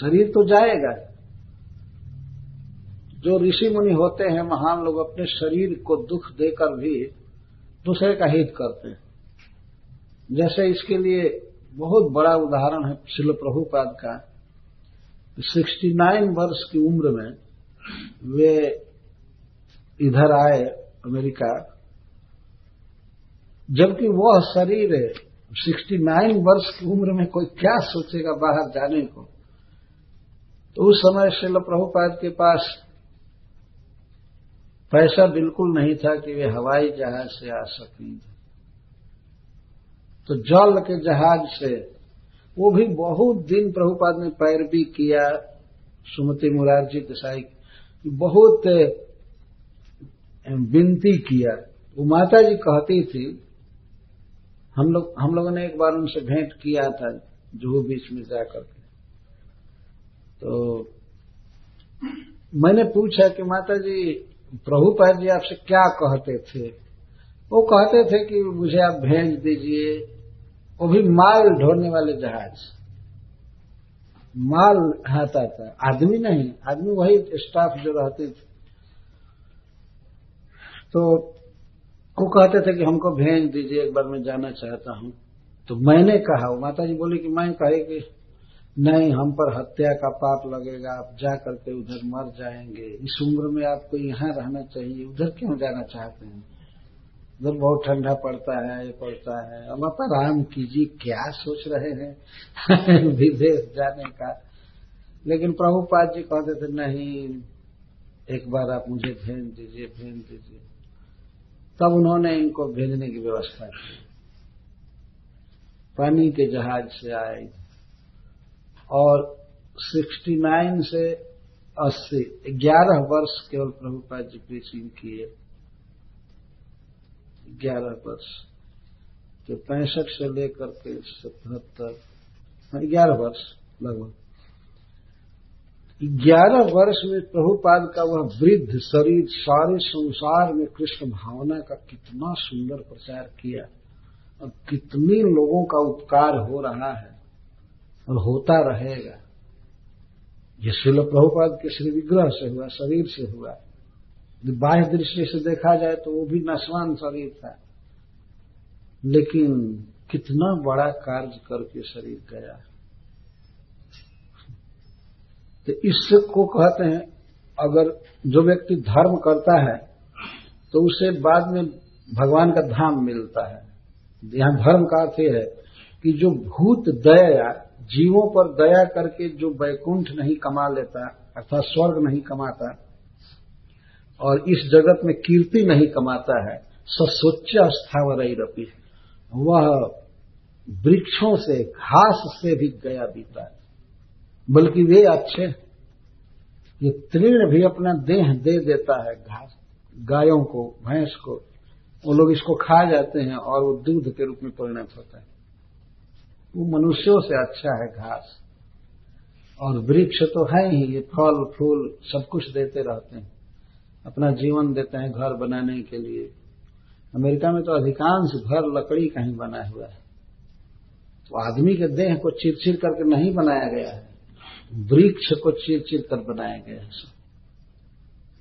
शरीर तो जाएगा। जो ऋषि मुनि होते हैं, महान लोग अपने शरीर को दुख देकर भी दूसरे का हित करते हैं। जैसे इसके लिए बहुत बड़ा उदाहरण है शिल प्रभुपाद का। 69 वर्ष की उम्र में वे इधर आए अमेरिका। जबकि वह शरीर 69 वर्ष की उम्र में कोई क्या सोचेगा बाहर जाने को? तो उस समय शिल प्रभुपाद के पास पैसा बिल्कुल नहीं था कि वे हवाई जहाज़ से आ सकें। तो जल के जहाज़ से वो भी बहुत दिन प्रभुपाद ने पैरवी किया, सुमति मुरारजी देसाई बहुत विनती किया। वो माता जी कहती थी, हम लोग, हम लोगों ने एक बार उनसे भेंट किया था जुहू बीच में जाकर के। तो मैंने पूछा कि माता जी प्रभुपाद जी आपसे क्या कहते थे? वो कहते थे कि मुझे आप भेज दीजिए, वो भी माल ढोने वाले जहाज़। माल आता था। आदमी नहीं, आदमी वही स्टाफ जो रहते थे। तो वो कहते थे कि हमको भेज दीजिए, एक बार मैं जाना चाहता हूँ। तो मैंने कहा माता जी बोली कि मैं कहे कि नहीं, हम पर हत्या का पाप लगेगा, आप जा करके उधर मर जाएँगे। इस उम्र में आपको यहाँ रहना चाहिए, उधर क्यों जाना चाहते हैं? उधर बहुत ठंडा पड़ता है, ये पड़ता है। अब आप आराम कीजिए, क्या सोच रहे हैं? विदेश जाने का। लेकिन प्रभुपाद जी कहते थे, नहीं, एक बार आप मुझे भेज दीजिए भेज दीजिए। तब उन्होंने इनको भेजने की व्यवस्था की। पानी के जहाज़ से आए। और 69 से 80 ग्यारह वर्ष केवल प्रभुपाद जी प्रीचिंग किए। ग्यारह वर्ष। तो पैंसठ से लेकर के सतहत्तर हाँ, ग्यारह वर्ष लगभग। ग्यारह वर्ष में प्रभुपाद का वह वृद्ध शरीर सारे संसार में कृष्ण भावना का कितना सुंदर प्रचार किया। और कितने लोगों का उपकार हो रहा है। और होता रहेगा। ये शिल प्रभुपाद के श्री विग्रह से हुआ, शरीर से हुआ। बाह्य दृष्टि से देखा जाए तो वो भी नशवान शरीर था। लेकिन कितना बड़ा कार्य करके शरीर गया। तो इसको कहते हैं, अगर जो व्यक्ति धर्म करता है तो उसे बाद में भगवान का धाम मिलता है। यहाँ धर्म का अर्थ है कि जो भूत दया जीवों पर दया करके जो वैकुंठ नहीं कमा लेता, अर्थात स्वर्ग नहीं कमाता, और इस जगत में कीर्ति नहीं कमाता है ससोच स्थावर रपी वह वृक्षों से, घास से भी गया बीता है। बल्कि वे अच्छे ये तृण भी अपना देह दे देता है, घास, गायों को, भैंस को। वो लोग इसको खा जाते हैं और वो दूध के रूप में परिणत होता है। वो मनुष्यों से अच्छा है घास। और वृक्ष तो है ही, ये फल, फूल सब कुछ देते रहते हैं। अपना जीवन देते हैं घर बनाने के लिए। अमेरिका में तो अधिकांश घर लकड़ी का ही बना हुआ है। तो आदमी के देह को चिरचिर करके नहीं बनाया गया है। वृक्ष को चीर चीर कर बनाया गया है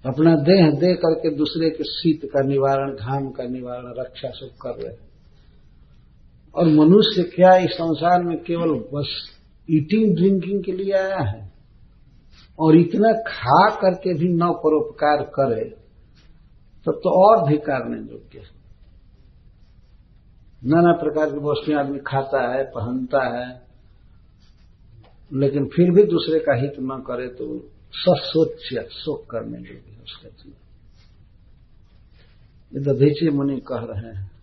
अपना देह दे करके दूसरे के शीत का निवारण, घाम का निवारण, रक्षा सब कर रहे और मनुष्य क्या इस संसार में केवल बस ईटिंग ड्रिंकिंग के लिए आया है? और इतना खा करके भी न परोपकार करे, तब तो और भी कारण योग्य नाना प्रकार की वस्तुएँ आदमी खाता है, पहनता है, लेकिन फिर भी दूसरे का हित न करे तो ससोच शोक करने योग्य उसका जीवन ये दधीची मुनि कह रहे हैं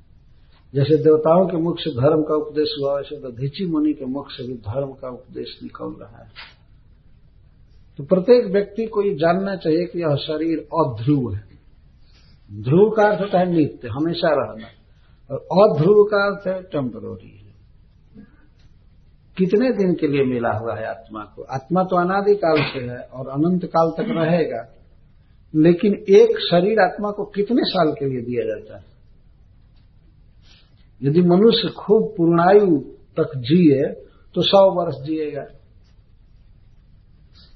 जैसे देवताओं के मुख से धर्म का उपदेश हुआ, वैसे दधीची मुनि के मुख से भी धर्म का उपदेश निकल रहा है। तो प्रत्येक व्यक्ति को ये जानना चाहिए कि यह शरीर अध्रुव है। ध्रुव का अर्थ होता है नित्य, हमेशा रहना। और अध्रुव का अर्थ है टेम्पररी कितने दिन के लिए मिला हुआ है आत्मा को? आत्मा तो अनादि काल से है और अनंत काल तक रहेगा। लेकिन एक शरीर आत्मा को कितने साल के लिए दिया जाता है? यदि मनुष्य खूब पूर्णायु तक जिए तो सौ वर्ष जिएगा।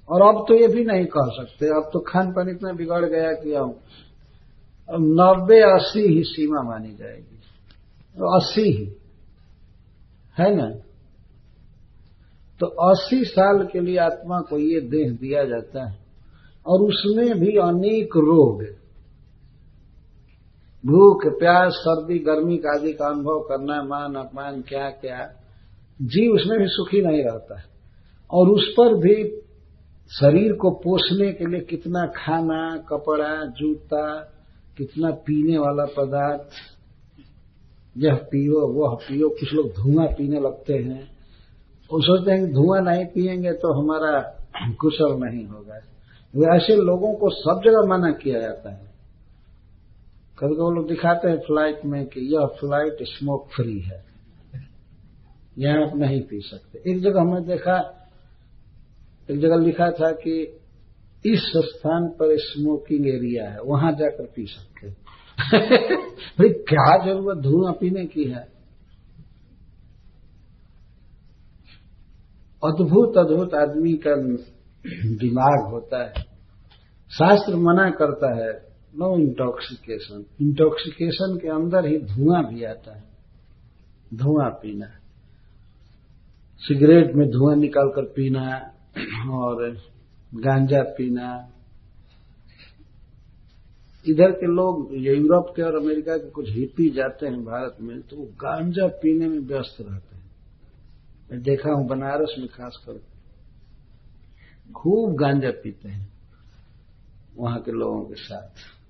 और अब तो ये भी नहीं कह सकते। अब तो खान पान इतना बिगड़ गया कि अब नब्बे अस्सी ही सीमा मानी जाएगी। तो अस्सी ही। है ना? तो अस्सी साल के लिए आत्मा को ये देह दिया जाता है। और उसमें भी अनेक रोग भूख, प्यास, सर्दी, गर्मी का आदि का अनुभव करना मान, अपमान, क्या क्या। जीव उसमें भी सुखी नहीं रहता है। और उस पर भी शरीर को पोषने के लिए कितना खाना, कपड़ा, जूता, कितना पीने वाला पदार्थ, यह पियो वह पियो, कुछ लोग धुआँ पीने लगते हैं। वो सोचते हैं धुआँ नहीं पिएँगे तो हमारा कुशल नहीं होगा। वो ऐसे लोगों को सब जगह मना किया जाता है। कभी कभी लोग दिखाते हैं फ़्लाइट में कि यह फ़्लाइट स्मोक फ्री है। यहाँ आप नहीं पी सकते। एक जगह हमने देखा, एक जगह लिखा था कि इस स्थान पर स्मोकिंग एरिया है, वहाँ जाकर पी सकते भाई, क्या ज़रूरत धुआँ पीने की है? अद्भुत अद्भुत आदमी का दिमाग होता है। शास्त्र मना करता है नो इंटॉक्सिकेशन इंटॉक्सिकेशन के अंदर ही धुआँ भी आता है। धुआँ पीना। सिगरेट में धुआँ निकालकर पीना और गांजा पीना। इधर के लोग यूरोप के और अमेरिका के कुछ हिपी जाते हैं भारत में तो वो गांजा पीने में व्यस्त रहते हैं। मैं देखा हूँ बनारस में खास कर खूब गांजा पीते हैं वहाँ के लोगों के साथ।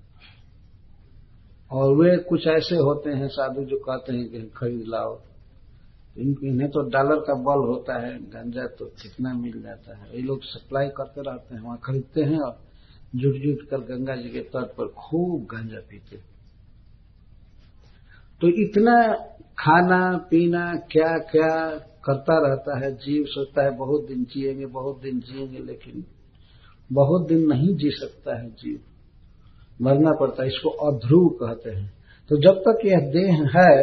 और वे कुछ ऐसे होते हैं साधु जो कहते हैं कि खरीद लाओ। इन्हें तो डॉलर का बल होता है, गंजा तो कितना मिल जाता है। ये लोग सप्लाई करते रहते हैं, वहाँ खरीदते हैं और जुट जुट कर गंगा जी के तट पर खूब गंजा पीते तो इतना खाना, पीना, क्या क्या करता रहता है, जीव सोचता है, बहुत दिन जिएँगे, बहुत दिन जिएँगे, लेकिन बहुत दिन नहीं जी सकता है जीव। मरना पड़ता है, इसको अध्रुव कहते हैं। तो जब तक यह देह है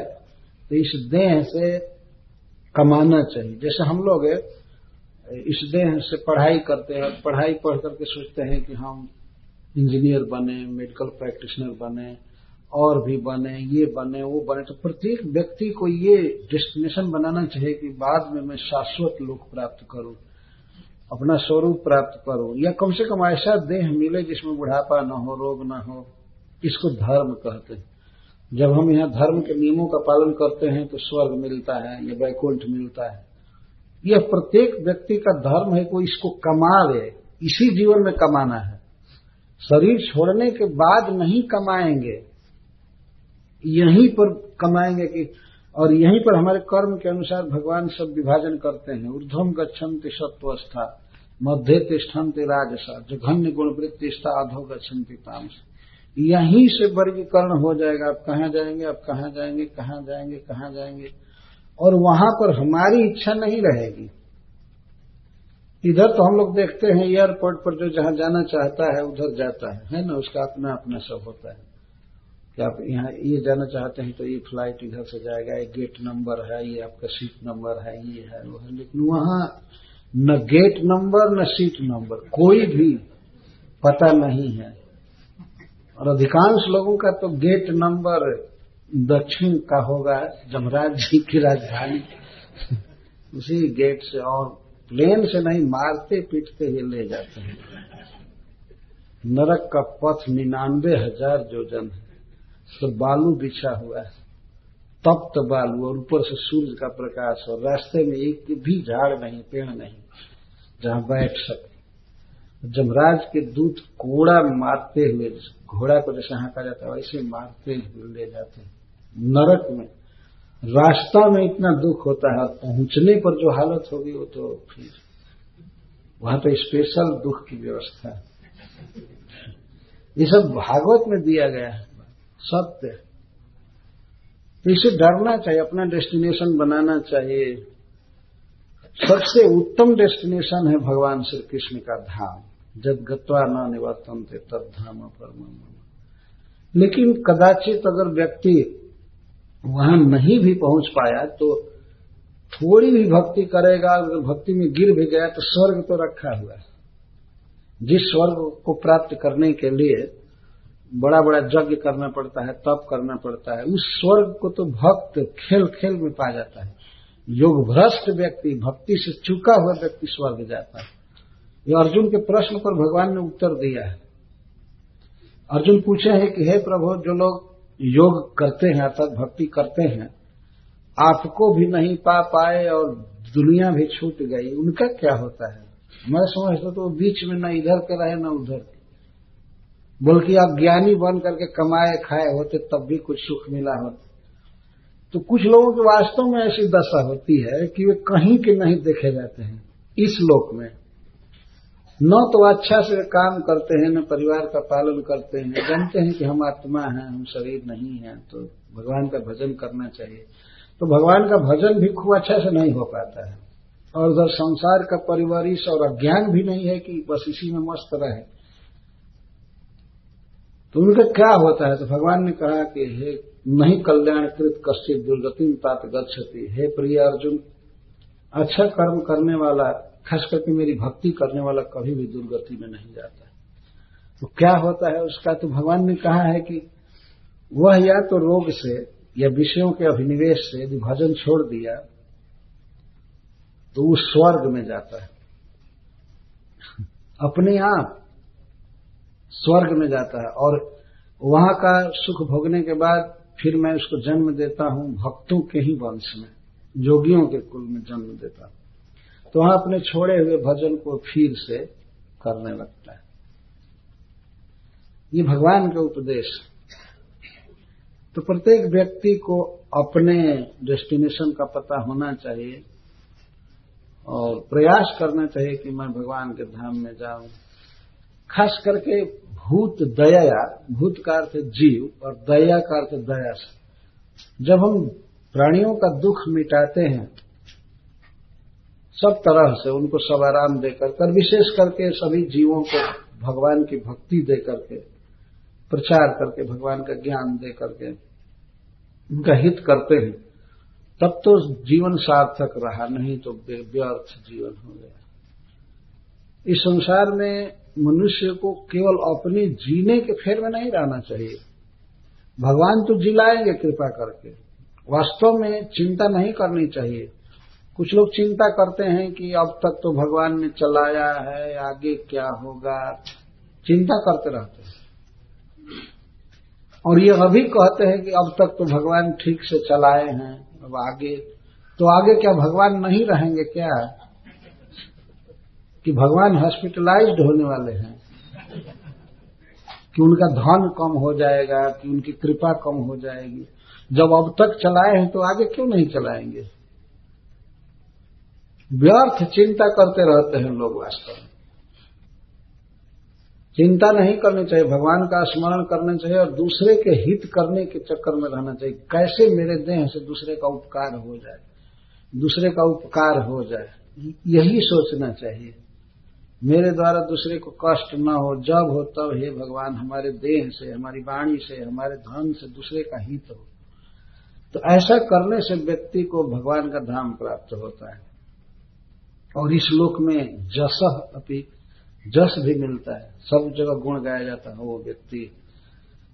तो इस देह से कमाना चाहिए। जैसे हम लोग इस देह से पढ़ाई करते हैं, पढ़ाई पढ़ करके सोचते हैं कि हम इंजीनियर बने, मेडिकल प्रैक्टिशनर बने, और भी बने, ये बने, वो बने तो प्रत्येक व्यक्ति को ये डेस्टिनेशन बनाना चाहिए कि बाद में मैं शाश्वत लोक प्राप्त करूँ। अपना स्वरूप प्राप्त करो। या कम से कम ऐसा देह मिले जिसमें बुढ़ापा न हो, रोग न हो। इसको धर्म कहते हैं। जब हम यहाँ धर्म के नियमों का पालन करते हैं तो स्वर्ग मिलता है, या वैकुंठ मिलता है। यह प्रत्येक व्यक्ति का धर्म है कोई इसको कमावे, इसी जीवन में कमाना है। शरीर छोड़ने के बाद नहीं कमाएँगे। यहीं पर कमाएँगे कि और यहीं पर हमारे कर्म के अनुसार भगवान सब विभाजन करते हैं। ऊर्धम गच्छन्ति सत्वस्था मध्य तिष्ठन्ति राजसा, जघन्य गुण वृत्तिष्ठा अधो गच्छन्ति तामस। यहीं से वर्गीकरण हो जाएगा। आप कहाँ जाएँगे? आप कहाँ जाएँगे? कहाँ जाएँगे? कहाँ जाएँगे? और वहाँ पर हमारी इच्छा नहीं रहेगी। इधर तो हम लोग देखते हैं, एयरपोर्ट पर जो जहाँ जाना चाहता है, उधर जाता है। है ना? उसका अपना अपना सब होता है। कि आप यहाँ ये जाना चाहते हैं तो ये फ़्लाइट इधर से जाएगा, ये गेट नंबर है, ये आपका सीट नंबर है, ये है, वो है। लेकिन वहाँ न गेट नंबर न सीट नंबर कोई भी पता नहीं है। और अधिकांश लोगों का तो गेट नंबर दक्षिण का होगा, जमराज जी की राजधानी। उसी गेट से और प्लेन से नहीं, मारते पीटते ही ले जाते हैं। नरक का पथ निन्यानवे हज़ार जो जन है। तो बालू बिछा हुआ है। तप्त बालू और ऊपर से सूर्य का प्रकाश और रास्ते में एक भी झाड़ नहीं, पेड़ नहीं, जहाँ बैठ सके। जमराज के दूत कोड़ा मारते हुए, घोड़ा को जैसे हाँका जाता है, वैसे मारते हुए ले जाते हैं। नरक में, रास्ता में इतना दुख होता है, पहुँचने पर जो हालत होगी वो तो फिर, वहाँ तो स्पेशल दुख की व्यवस्था है। ये सब भागवत में दिया गया है। सत्य। तो इसे डरना चाहिए, अपना डेस्टिनेशन बनाना चाहिए। सबसे उत्तम डेस्टिनेशन है भगवान श्री कृष्ण का धाम। जब गत्वा न निवर्तन थे तब धाम परम लेकिन कदाचित अगर व्यक्ति वहाँ नहीं भी पहुँच पाया तो थोड़ी भी भक्ति करेगा, अगर भक्ति में गिर भी गया तो स्वर्ग तो रखा हुआ है। जिस स्वर्ग को प्राप्त करने के लिए बड़ा बड़ा यज्ञ करना पड़ता है, तप करना पड़ता है। उस स्वर्ग को तो भक्त खेल खेल में पा जाता है। योग भ्रष्ट व्यक्ति, भक्ति से चुका हुआ व्यक्ति स्वर्ग जाता है। ये अर्जुन के प्रश्न पर भगवान ने उत्तर दिया है। अर्जुन पूछे हैं कि, हे प्रभु, जो लोग योग करते हैं अर्थात भक्ति करते हैं, आपको भी नहीं पा पाए और दुनिया भी छूट गई, उनका क्या होता है? मैं समझता तो बीच में न इधर के रहे, न उधर के बल्कि आप ज्ञानी बन करके कमाए, खाए होते, तब भी कुछ सुख मिला होता। तो कुछ लोगों की वास्तव में ऐसी दशा होती है कि वे कहीं के नहीं देखे जाते हैं, इस लोक में। न तो अच्छा से काम करते हैं, न परिवार का पालन करते हैं, जानते हैं कि हम आत्मा हैं, हम शरीर नहीं हैं तो भगवान का भजन करना चाहिए। तो भगवान का भजन भी खूब अच्छा से नहीं हो पाता है। और उधर संसार का परिवारिश और अज्ञान भी नहीं है कि बस इसी में मस्त रहे। तो उनका क्या होता है? तो भगवान ने कहा कि, हे, नहीं कल्याण कृत कश्चित दुर्गति तात गच्छति। हे प्रिय अर्जुन अच्छा कर्म करने वाला, खास करके मेरी भक्ति करने वाला कभी भी दुर्गति में नहीं जाता तो क्या होता है उसका? तो भगवान ने कहा है कि, वह या तो रोग से या विषयों के अभिनिवेश से यदि भजन छोड़ दिया तो वो स्वर्ग में जाता है। अपने आप स्वर्ग में जाता है और वहाँ का सुख भोगने के बाद फिर मैं उसको जन्म देता हूँ भक्तों के ही वंश में, जोगियों के कुल में जन्म देता हूँ। तो वहाँ अपने छोड़े हुए भजन को फिर से करने लगता है। ये भगवान के उपदेश तो प्रत्येक व्यक्ति को अपने डेस्टिनेशन का पता होना चाहिए और प्रयास करना चाहिए कि मैं भगवान के धाम में जाऊँ। खास करके भूत दया, भूत का अर्थ जीव और दया का अर्थ दया से। जब हम प्राणियों का दुख मिटाते हैं, सब तरह से उनको सब आराम देकर कर, विशेष करके सभी जीवों को भगवान की भक्ति दे करके प्रचार करके, भगवान का ज्ञान दे करके उनका हित करते हैं, तब तो जीवन सार्थक रहा, नहीं तो व्यर्थ जीवन हो गया। इस संसार में मनुष्य को केवल अपने जीने के फेर में नहीं रहना चाहिए। भगवान तो जिलाएँगे कृपा करके। वास्तव में चिंता नहीं करनी चाहिए। कुछ लोग चिंता करते हैं कि अब तक तो भगवान ने चलाया है, आगे क्या होगा? चिंता करते रहते हैं। और ये अभी कहते हैं कि अब तक तो भगवान ठीक से चलाए हैं, अब आगे तो आगे क्या भगवान नहीं रहेंगे क्या? कि भगवान हॉस्पिटलाइज्ड होने वाले हैं, कि उनका धन कम हो जाएगा, कि उनकी कृपा कम हो जाएगी। जब अब तक चलाए हैं तो आगे क्यों नहीं चलाएँगे? व्यर्थ चिंता करते रहते हैं लोग वास्तव में। चिंता नहीं करनी चाहिए, भगवान का स्मरण करना चाहिए और दूसरे के हित करने के चक्कर में रहना चाहिए। कैसे मेरे देह से दूसरे का उपकार हो जाए? दूसरे का उपकार हो जाए? यही सोचना चाहिए। मेरे द्वारा दूसरे को कष्ट न हो, जब हो तब हे भगवान, हमारे देह से, हमारी वाणी से, हमारे धन से दूसरे का हित हो। तो ऐसा करने से व्यक्ति को भगवान का धाम प्राप्त होता है। और इस लोक में जस अपनी जस भी मिलता है। सब जगह गुण गाया जाता है, वो व्यक्ति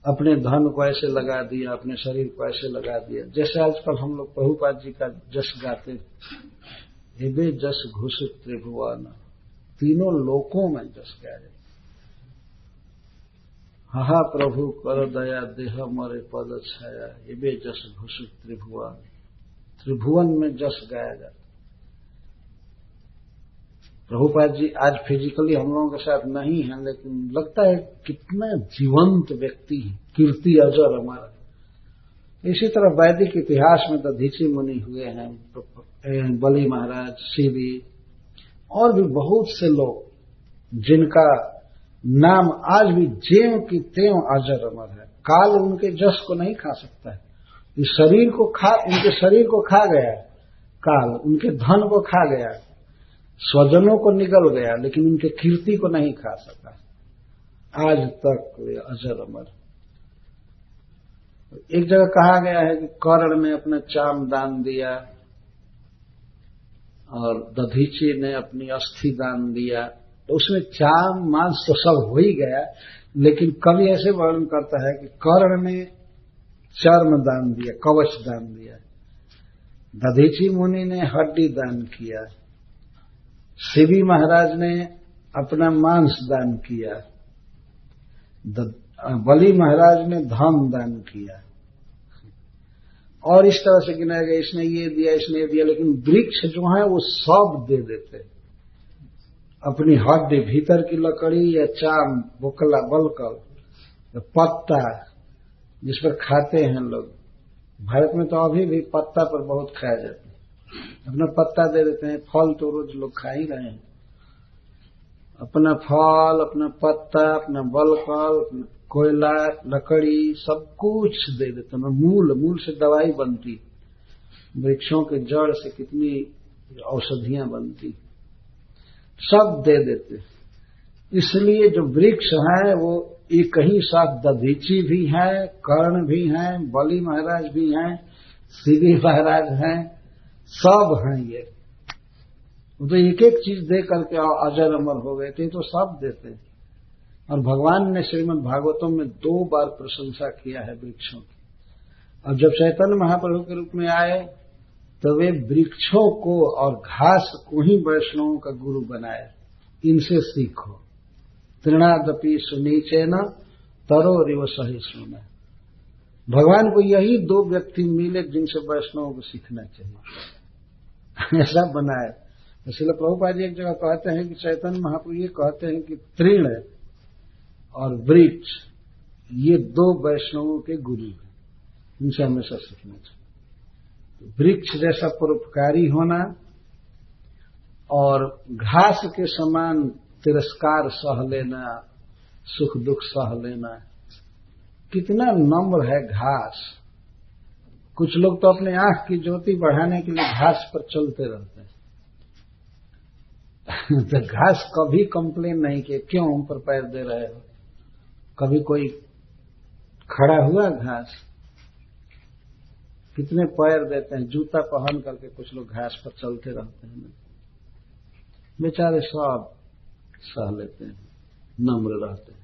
अपने धन को ऐसे लगा दिया, अपने शरीर को ऐसे लगा दिया। जैसे आजकल हम लोग प्रभुपाद जी का जस गाते हे। जस घुस त्रिभुवन। तीनों लोकों में जस गया जाए हा। प्रभु कर दया, देह, मरे, पद, छाया, ये बे जस घुस त्रिभुवन। त्रिभुवन में जस गाया जाता प्रभुपाद जी, आज फिजिकली हम लोगों के साथ नहीं है, लेकिन लगता है कितना जीवंत व्यक्ति है। कीर्ति अजर हमारा। इसी तरह वैदिक इतिहास में दधीची मुनि हुए हैं बलि महाराज, शिवी और भी बहुत से लोग, जिनका नाम आज भी जेव की तेव अजर अमर है। काल उनके जस को नहीं खा सकता है। इस शरीर को खा उनके शरीर को खा गया काल उनके धन को खा गया स्वजनों को निकल गया लेकिन उनके कीर्ति को नहीं खा सका आज तक वे अजर अमर एक जगह कहा गया है कि कर्ण ने अपना चाम दान दिया। और दधीची ने अपनी अस्थि दान दिया। तो उसमें चाम मांस तो सब हो ही गया, लेकिन कवि ऐसे वर्णन करता है कि कर्ण ने चर्म दान दिया, कवच दान दिया। दधीची मुनि ने हड्डी दान किया। शिवी महाराज ने अपना मांस दान किया। बलि महाराज ने धन दान किया। और इस तरह से गिनाया गया, इसने ये दिया, इसने ये दिया, लेकिन वृक्ष जो है, वो सब दे देते अपनी हड्डी भीतर की लकड़ी या चाम, बुकला, बलकल पत्ता, जिस पर खाते हैं लोग। भारत में तो अभी भी पत्ता पर बहुत खाया जाता है। अपना पत्ता दे देते हैं, फल तो रोज लोग खा ही रहे हैं। अपना फल, अपना पत्ता, अपना बलकल, अपना कोयला, लकड़ी, सब कुछ दे देते हैं। मूल मूल से दवाई बनती। वृक्षों के जड़ से कितनी औषधियाँ बनती। सब दे देते। इसलिए जो वृक्ष है, वो एक ही साथ दधीची भी है, कर्ण भी हैं, बलि महाराज भी हैं श्री महाराज हैं, सब हैं ये। वो तो एक एक चीज़ दे करके अजर अमर हो गए थे तो सब देते और भगवान ने श्रीमद भागवतम में दो बार प्रशंसा किया है वृक्षों की। और जब चैतन्य महाप्रभु के रूप में आए तो वे वृक्षों को और घास को ही वैष्णवों का गुरु बनाए। इनसे सीखो। तृणादपि सुनीचे न तरो रिव सही सुना भगवान को यही दो व्यक्ति मिले जिनसे वैष्णवों को सीखना चाहिए। ऐसा बनाए। इसलिए प्रभुपाद जी एक जगह कहते हैं कि चैतन्य महाप्रभु ये कहते हैं कि तृण और वृक्ष, ये दो वैष्णवों के गुरु हैं। इनसे हमेशा सीखना चाहिए। वृक्ष जैसा परोपकारी होना और घास के समान तिरस्कार सह लेना, सुख दुख सह लेना, कितना नम्र है घास। कुछ लोग तो अपने आँख की ज्योति बढ़ाने के लिए घास पर चलते रहते हैं। तो घास कभी कंप्लेन नहीं किए, क्यों हम पर पैर दे रहे हो? कभी कोई खड़ा हुआ घास, कितने पैर देते हैं, जूता पहन करके कुछ लोग घास पर चलते रहते हैं। बेचारे सब सह लेते हैं, नम्र रहते हैं।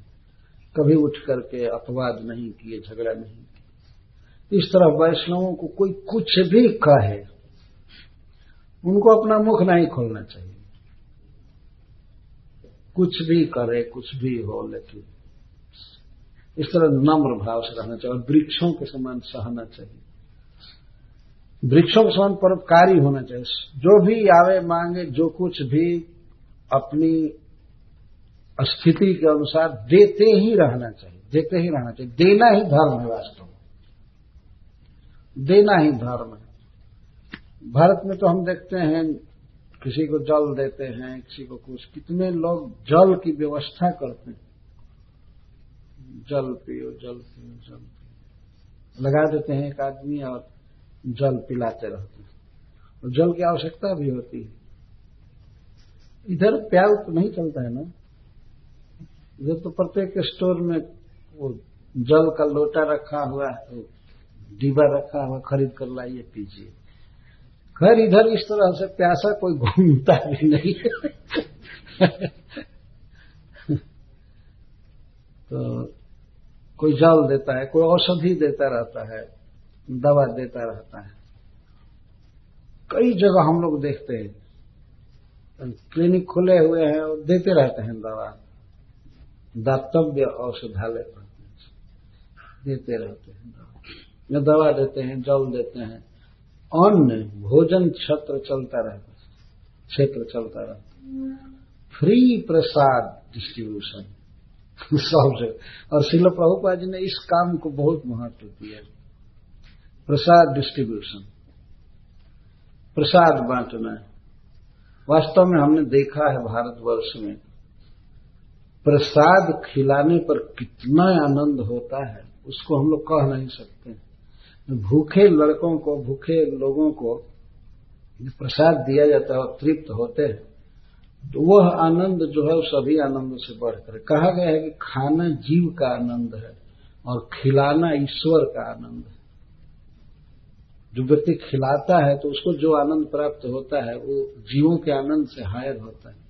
कभी उठ करके अपवाद नहीं किए, झगड़ा नहीं किया इस तरह वैष्णवों को कोई कुछ भी कहे, उनको अपना मुख नहीं खोलना चाहिए। कुछ भी करे, कुछ भी हो, लेकिन इस तरह नम्र भाव से रहना चाहिए और वृक्षों के समान सहना चाहिए। वृक्षों के समान परोपकारी होना चाहिए। जो भी आवे मांगे, जो कुछ भी अपनी स्थिति के अनुसार देते ही रहना चाहिए। देते ही रहना चाहिए। देना ही धर्म है वास्तव में। देना ही धर्म है। भारत में तो हम देखते हैं, किसी को जल देते हैं, किसी को कुछ। कितने लोग जल की व्यवस्था करते हैं। जल पियो जल पियो जल पियो। लगा देते हैं एक आदमी और जल पिलाते रहते हैं। और जल की आवश्यकता भी होती है। इधर प्याल तो नहीं चलता है ना? इधर तो प्रत्येक स्टोर में वो जल का लोटा रखा हुआ डिब्बा रखा हुआ खरीद कर लाइए, पीजिए। खैर, इधर इस तरह से प्यासा कोई घूमता भी नहीं। तो कोई जल देता है, कोई औषधि देता रहता है, दवा देता रहता है। कई जगह हम लोग देखते हैं, क्लिनिक खुले हुए हैं और देते रहते हैं दवा। दातव्य औषधालय देते रहते हैं दवा। दवा देते हैं, जल देते हैं। अन्न भोजन क्षेत्र चलता रहता क्षेत्र चलता रहता फ्री प्रसाद डिस्ट्रीब्यूशन सब जगह और शिल प्रभुपा जी ने इस काम को बहुत महत्व दिया। प्रसाद डिस्ट्रीब्यूशन प्रसाद बांटना वास्तव में हमने देखा है भारतवर्ष में, प्रसाद खिलाने पर कितना आनंद होता है, उसको हम लोग कह नहीं सकते। भूखे लड़कों को, भूखे लोगों को प्रसाद दिया जाता है और तृप्त होते हैं। तो वह आनंद जो है सभी आनंदों से बढ़कर, कहा गया है कि खाना जीव का आनंद है और खिलाना ईश्वर का आनंद है। जो व्यक्ति खिलाता है तो उसको जो आनंद प्राप्त होता है, वो जीवों के आनंद से हायर होता है।